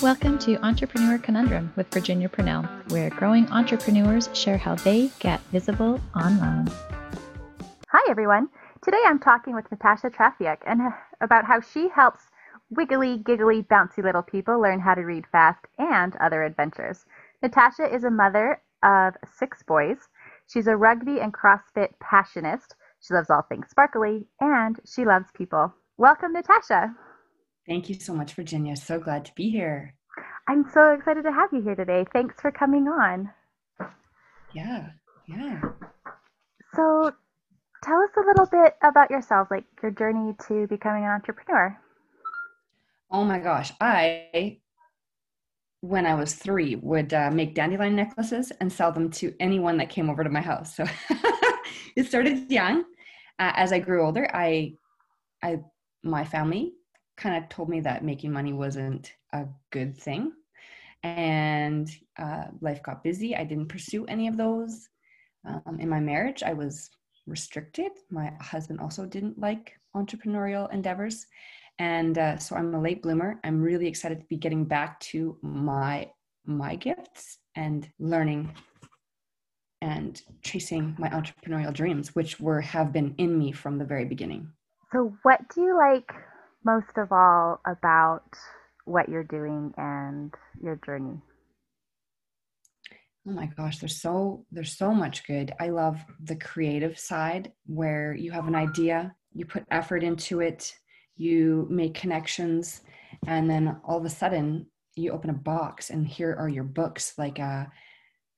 Welcome to Entrepreneur Conundrum with Virginia Purnell, where growing entrepreneurs share how they get visible online. Hi, everyone. Today I'm talking with Natasha Trafiak and uh, about how she helps wiggly, giggly, bouncy little people learn how to read fast and other adventures. Natasha is a mother of six boys. She's a rugby and CrossFit passionist. She loves all things sparkly and she loves people. Welcome, Natasha. Thank you so much, Virginia. So glad to be here. I'm so excited to have you here today. Thanks for coming on. Yeah, yeah. So, tell us a little bit about yourself, like your journey to becoming an entrepreneur. Oh my gosh. I, when I was three, would uh, make dandelion necklaces and sell them to anyone that came over to my house. So it started young. Uh, as I grew older, I, I, my family kind of told me that making money wasn't a good thing. And uh, life got busy. I didn't pursue any of those. Um, in my marriage, I was restricted. My husband also didn't like entrepreneurial endeavors. And uh, so I'm a late bloomer. I'm really excited to be getting back to my my gifts and learning and chasing my entrepreneurial dreams, which were have been in me from the very beginning. So, what do you like most of all about what you're doing and your journey? Oh my gosh, there's so there's so much good. I love the creative side where you have an idea, you put effort into it, you make connections, and then all of a sudden you open a box and here are your books like a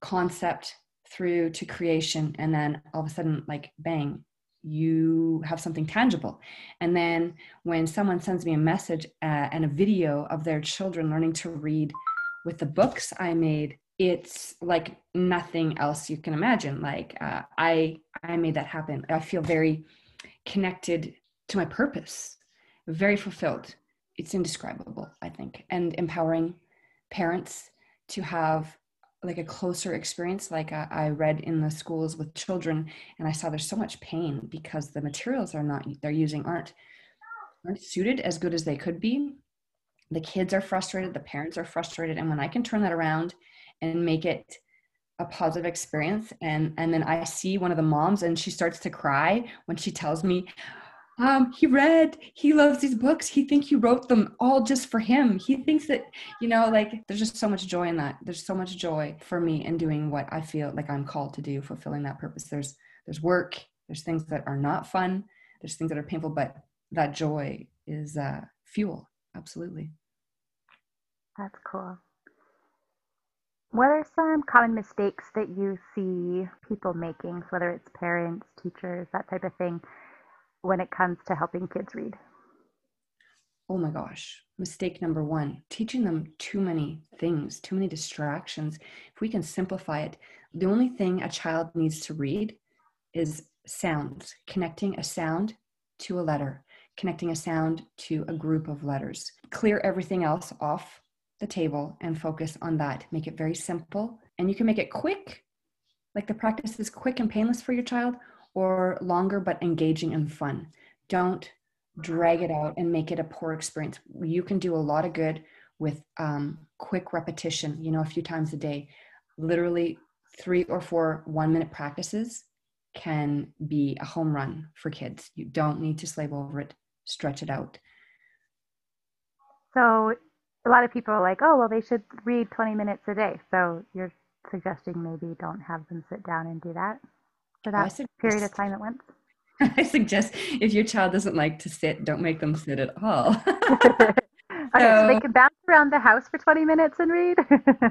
concept through to creation and then all of a sudden like bang you have something tangible. And then when someone sends me a message uh, and a video of their children learning to read with the books I made, it's like nothing else you can imagine. Like uh, I, I made that happen. I feel very connected to my purpose, very fulfilled. It's indescribable, I think, and empowering parents to have like a closer experience like I, I, read in the schools with children and i saw there's so much pain because the materials are not they're using aren't aren't suited as good as they could be. The kids are frustrated the parents are frustrated and when i can turn that around and make it a positive experience and and then i see one of the moms and she starts to cry when she tells me um, he read he loves these books. He think he wrote them all just for him. He thinks that you know like there's just so much joy in that. There's so much joy for me in doing what i feel like i'm called to do fulfilling that purpose. There's there's work. There's things that are not fun. There's things that are painful but that joy is uh, fuel. Absolutely. That's cool. What are some common mistakes that you see people making whether it's parents teachers that type of thing when it comes to helping kids read? Oh my gosh. Mistake number one teaching them too many things, too many distractions. If we can simplify it, the only thing a child needs to read is sounds, connecting a sound to a letter, connecting a sound to a group of letters. Clear everything else off the table and focus on that. Make it very simple. And you can make it quick, like the practice is quick and painless for your child, or longer but engaging and fun. Don't drag it out and make it a poor experience. You can do a lot of good with um, quick repetition, you know, a few times a day. Literally, three or four one minute practices can be a home run for kids. You don't need to slave over it, stretch it out. So, a lot of people are like, oh, well, they should read 20 minutes a day. So, you're suggesting maybe don't have them sit down and do that? For that suggest, period of time at once? I suggest if your child doesn't like to sit, don't make them sit at all. okay, so, so, they can bounce around the house for 20 minutes and read?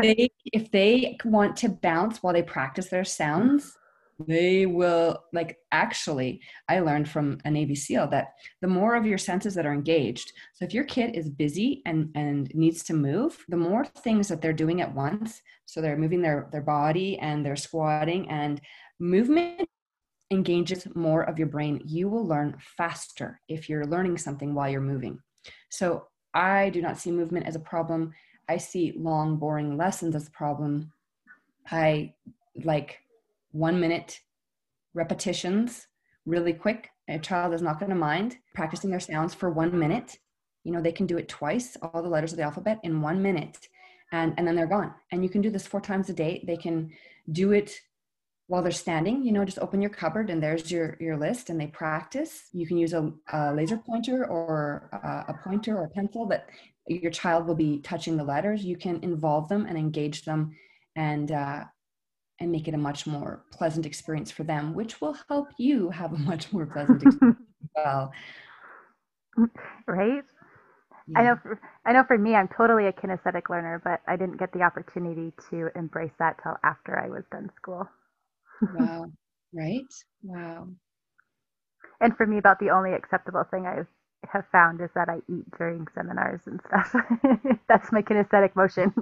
they, if they want to bounce while they practice their sounds, they will like actually i learned from a navy seal that the more of your senses that are engaged so if your kid is busy and and needs to move the more things that they're doing at once so they're moving their their body and they're squatting and movement engages more of your brain. You will learn faster if you're learning something while you're moving. So I do not see movement as a problem. I see long, boring lessons as a problem. I like one minute repetitions really quick. A child is not going to mind practicing their sounds for one minute. you know they can do it twice all the letters of the alphabet in one minute and and then they're gone and you can do this four times a day they can do it while they're standing you know just open your cupboard and there's your your list and they practice you can use a, a laser pointer or a, a pointer or a pencil that your child will be touching the letters you can involve them and engage them and uh, and make it a much more pleasant experience for them which will help you have a much more pleasant experience as well right yeah. I know. For, I know. For me, I'm totally a kinesthetic learner, but I didn't get the opportunity to embrace that till after I was done school. wow. Right. Wow. And for me, about the only acceptable thing I have found is that I eat during seminars and stuff. That's my kinesthetic motion.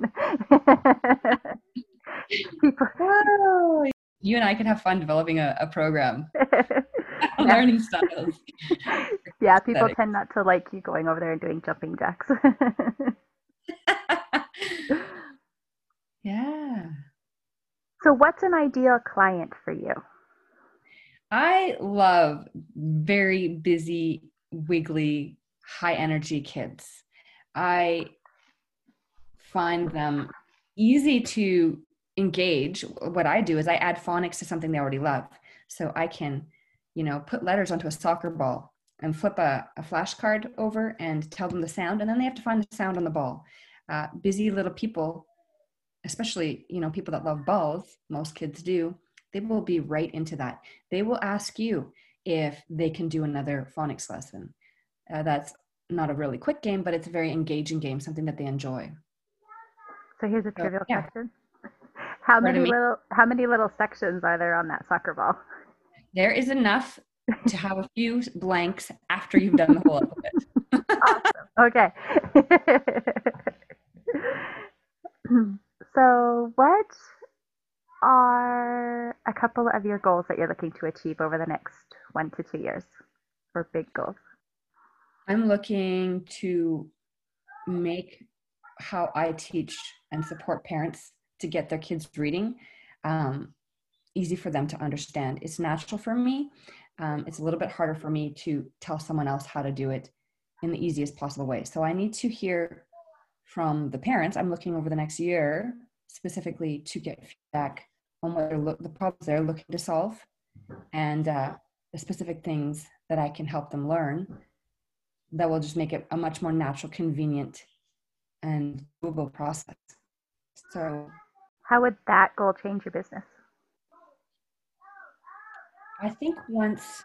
People. Wow. You and I can have fun developing a, a program. learning styles. Yeah, people tend not to like you going over there and doing jumping jacks. yeah. So, what's an ideal client for you? I love very busy, wiggly, high energy kids. I find them easy to engage. What I do is I add phonics to something they already love. So I can you know, put letters onto a soccer ball and flip a, a flashcard over and tell them the sound, and then they have to find the sound on the ball. Uh, busy little people, especially, you know, people that love balls, most kids do, they will be right into that. They will ask you if they can do another phonics lesson. Uh, that's not a really quick game, but it's a very engaging game, something that they enjoy. So here's a trivial so, yeah. question. How many little how many little sections are there on that soccer ball? there is enough to have a few blanks after you've done the whole alphabet. awesome. Okay. so, what are a couple of your goals that you're looking to achieve over the next one to two years, or big goals? I'm looking to make how I teach and support parents to get their kids reading um, easy for them to understand. It's natural for me. Um, it's a little bit harder for me to tell someone else how to do it in the easiest possible way. So I need to hear from the parents. I'm looking over the next year specifically to get feedback on what lo- the problems they're looking to solve and uh, the specific things that I can help them learn that will just make it a much more natural, convenient, and doable process. So, how would that goal change your business? I think once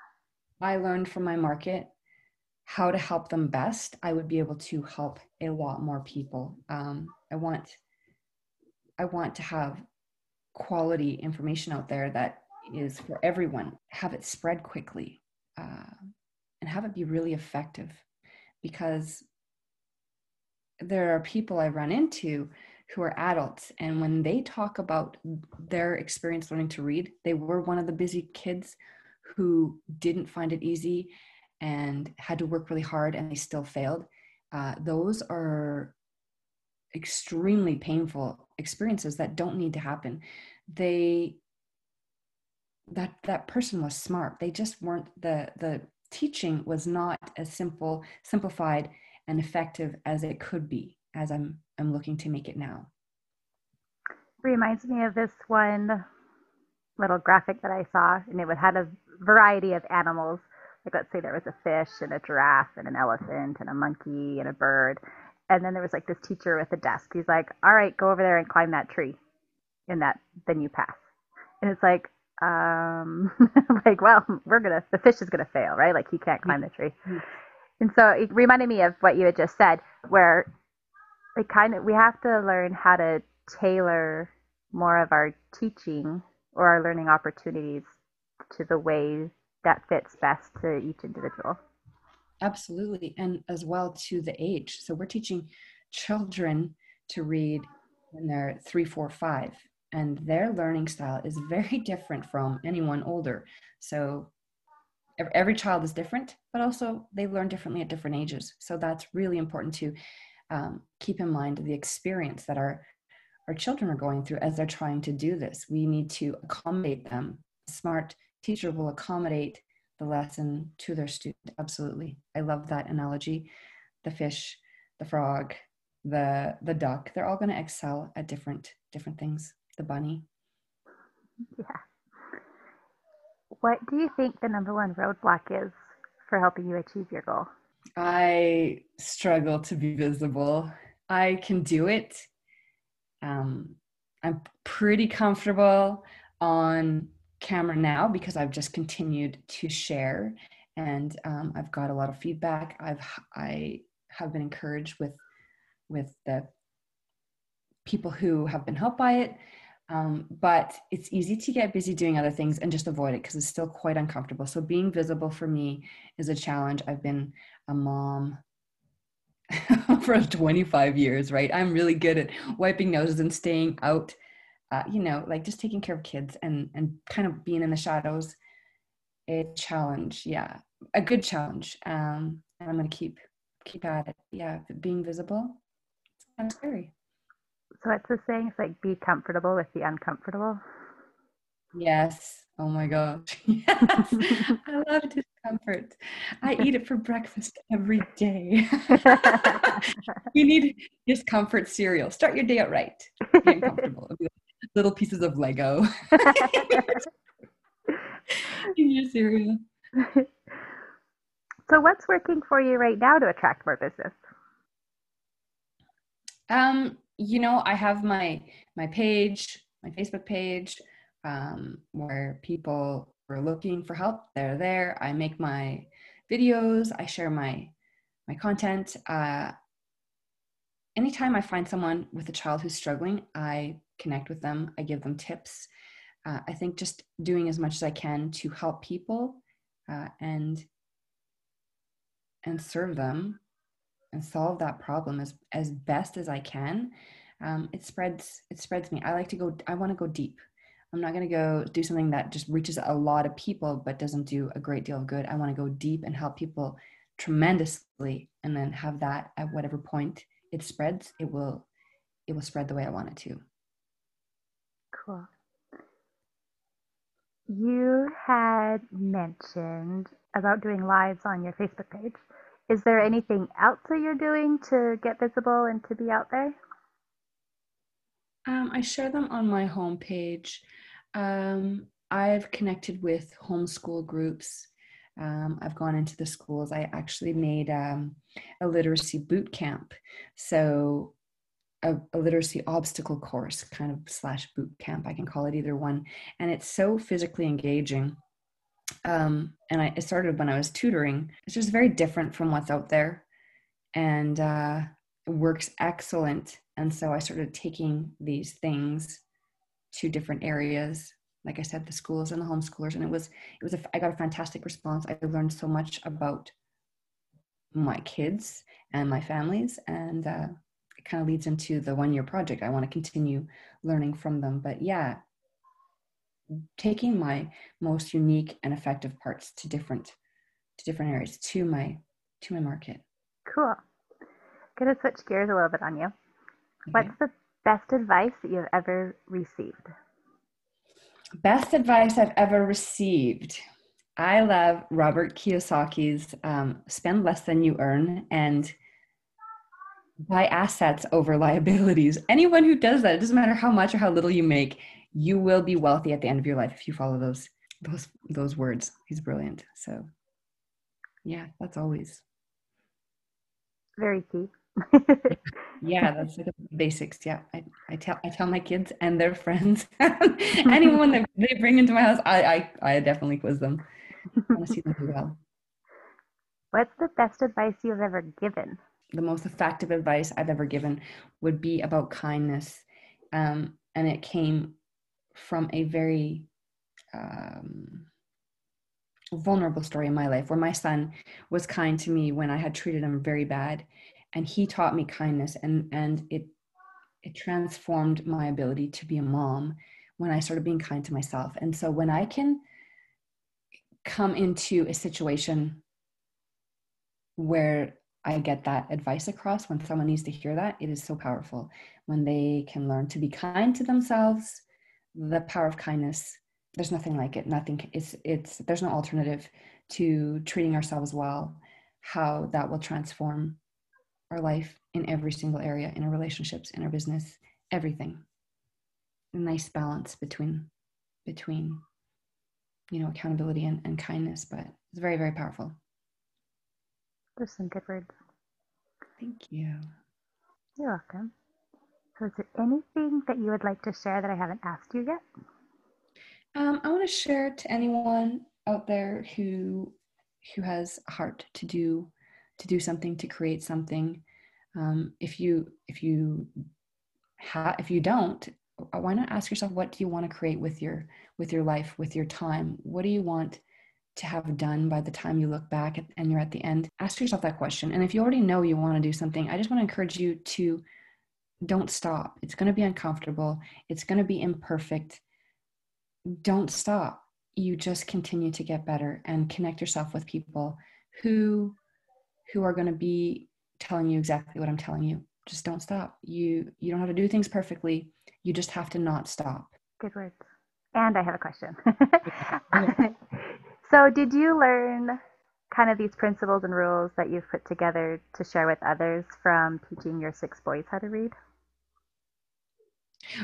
I learned from my market how to help them best, I would be able to help a lot more people. Um, I want, I want to have quality information out there that is for everyone. Have it spread quickly, uh, and have it be really effective, because there are people I run into who are adults and when they talk about their experience learning to read they were one of the busy kids who didn't find it easy and had to work really hard and they still failed. Uh, those are extremely painful experiences that don't need to happen. They that that person was smart. They just weren't the the teaching was not as simple simplified and effective as it could be as i'm I'm looking to make it now. Reminds me of this one little graphic that I saw, and it had a variety of animals. Like, let's say there was a fish and a giraffe and an elephant and a monkey and a bird. And then there was like this teacher with a desk. He's like, All right, go over there and climb that tree. And that, then you pass. And it's like, um, like, well, we're gonna, the fish is gonna fail, right? Like, he can't climb the tree. Mm-hmm. And so it reminded me of what you had just said, where it kind of we have to learn how to tailor more of our teaching or our learning opportunities to the way that fits best to each individual. Absolutely. And as well to the age. So we're teaching children to read when they're three, four, five, and their learning style is very different from anyone older. So every child is different, but also they learn differently at different ages. So that's really important to um, keep in mind the experience that our our children are going through as they're trying to do this. We need to accommodate them. A smart teacher will accommodate the lesson to their student. Absolutely. I love that analogy. the fish, the frog, the the duck, they're all going to excel at different different things. The bunny. Yeah. What do you think the number one roadblock is for helping you achieve your goal? I struggle to be visible. I can do it. Um, I'm pretty comfortable on camera now because I've just continued to share and um, I've got a lot of feedback. I've I have been encouraged with with the people who have been helped by it. Um, but it's easy to get busy doing other things and just avoid it because it's still quite uncomfortable. So being visible for me is a challenge. I've been a mom for 25 years, right? I'm really good at wiping noses and staying out, uh, you know, like just taking care of kids and and kind of being in the shadows. A challenge, yeah, a good challenge. Um, and I'm gonna keep keep at it. Yeah, being visible. It's kind of scary. So it's the saying, it's like be comfortable with the uncomfortable. Yes. Oh my gosh. Yes. I love discomfort. I eat it for breakfast every day. you need discomfort cereal. Start your day out right. Be uncomfortable. Little pieces of Lego in your cereal. So what's working for you right now to attract more business? Um, you know, I have my my page, my Facebook page, um, where people are looking for help. They're there. I make my videos. I share my my content. Uh, anytime I find someone with a child who's struggling, I connect with them. I give them tips. Uh, I think just doing as much as I can to help people uh, and and serve them and solve that problem as as best as I can, um, it spreads it spreads me. I like to go. I want to go deep. I'm not going to go do something that just reaches a lot of people but doesn't do a great deal of good. I want to go deep and help people tremendously, and then have that at whatever point it spreads, it will it will spread the way I want it to. Cool. You had mentioned about doing lives on your Facebook page. Is there anything else that you're doing to get visible and to be out there? Um, I share them on my homepage. Um, I've connected with homeschool groups. Um, I've gone into the schools. I actually made um, a literacy boot camp. So, a, a, literacy obstacle course, kind of slash boot camp. I can call it either one. And it's so physically engaging um, and I, it started when I was tutoring. It's just very different from what's out there, and uh, it works excellent. And so I started taking these things to different areas. Like I said, the schools and the homeschoolers, and it was it was a, I got a fantastic response. I learned so much about my kids and my families, and uh, it kind of leads into the one year project. I want to continue learning from them. But yeah, taking my most unique and effective parts to different to different areas to my to my market. Cool. Gonna switch gears a little bit on you. Okay. what's the best advice that you've ever received? Best advice i've ever received. I love robert kiyosaki's um, spend less than you earn and buy assets over liabilities. Anyone who does that it doesn't matter how much or how little you make you will be wealthy at the end of your life if you follow those those those words. He's brilliant. So yeah that's always very key. Yeah that's like the basics. Yeah I, I tell i tell my kids and their friends. Anyone that they bring into my house i i, I definitely quiz them. I want to see them do well. What's the best advice you've ever given? The most effective advice i've ever given would be about kindness. Um, and it came from a very um, vulnerable story in my life where my son was kind to me when I had treated him very bad, and he taught me kindness, and and it it transformed my ability to be a mom when I started being kind to myself. And so when I can come into a situation where I get that advice across when someone needs to hear that, it is so powerful when they can learn to be kind to themselves the power of kindness there's nothing like it nothing it's it's there's no alternative to treating ourselves well how that will transform our life in every single area, in our relationships, in our business, everything. A nice balance between between you know accountability and, and kindness, but it's very, very powerful. There's some good words. Thank you. You're welcome. So, is there anything that you would like to share that I haven't asked you yet? Um, I want to share to anyone out there who who has a heart to do to do something to create something. Um, if you if you ha- if you don't, why not ask yourself what do you want to create with your with your life with your time? What do you want to have done by the time you look back and you're at the end? Ask yourself that question. And if you already know you want to do something, I just want to encourage you to don't stop. It's going to be uncomfortable. It's going to be imperfect. Don't stop. You just continue to get better and connect yourself with people who who are going to be telling you exactly what I'm telling you. Just don't stop. You you don't have to do things perfectly. You just have to not stop. Good words. And I have a question. so, did you learn kind of these principles and rules that you've put together to share with others from teaching your six boys how to read?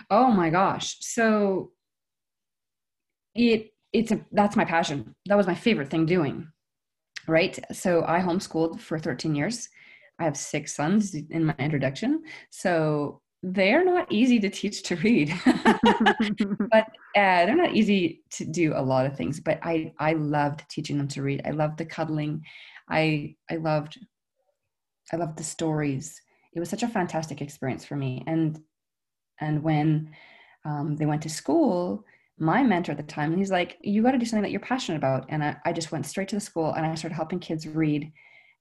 Oh my gosh. So it it's a that's my passion. That was my favorite thing doing. Right? So I homeschooled for 13 years. I have six sons in my introduction. So they're not easy to teach to read but uh, they're not easy to do a lot of things but i i loved teaching them to read i loved the cuddling i i loved i loved the stories it was such a fantastic experience for me and and when um, they went to school my mentor at the time he's like you got to do something that you're passionate about and I, I, just went straight to the school and i started helping kids read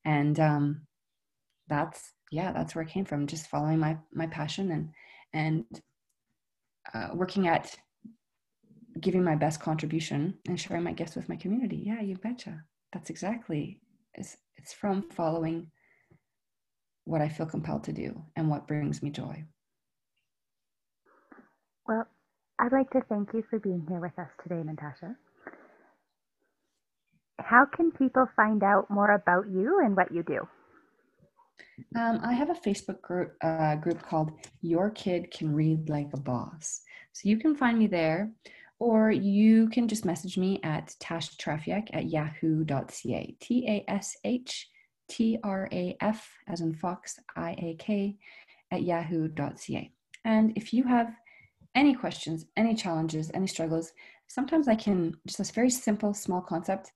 and um, that's yeah, that's where it came from. Just following my my passion and and uh, working at giving my best contribution and sharing my gifts with my community. Yeah, you betcha. That's exactly it's it's from following what I feel compelled to do and what brings me joy. Well, I'd like to thank you for being here with us today, Natasha. How can people find out more about you and what you do? Um, I have a Facebook group, uh, group called Your Kid Can Read Like a Boss. So you can find me there, or you can just message me at tashtrafiak at yahoo.ca. T A S H T R A F, as in Fox, I A K, at yahoo.ca. And if you have any questions, any challenges, any struggles, sometimes I can just this very simple, small concept,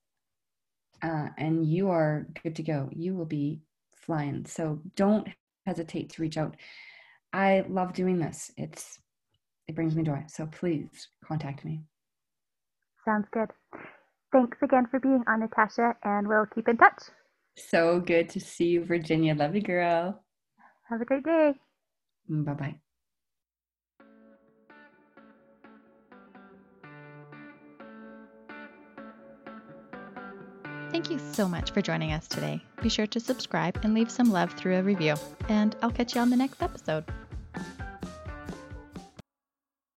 uh, and you are good to go. You will be flying. So don't hesitate to reach out. I love doing this. It's it brings me joy. So please contact me. Sounds good. Thanks again for being on, Natasha, and we'll keep in touch. So good to see you, Virginia. Love you, girl. Have a great day. Bye bye. Thank you so much for joining us today. Be sure to subscribe and leave some love through a review. And I'll catch you on the next episode.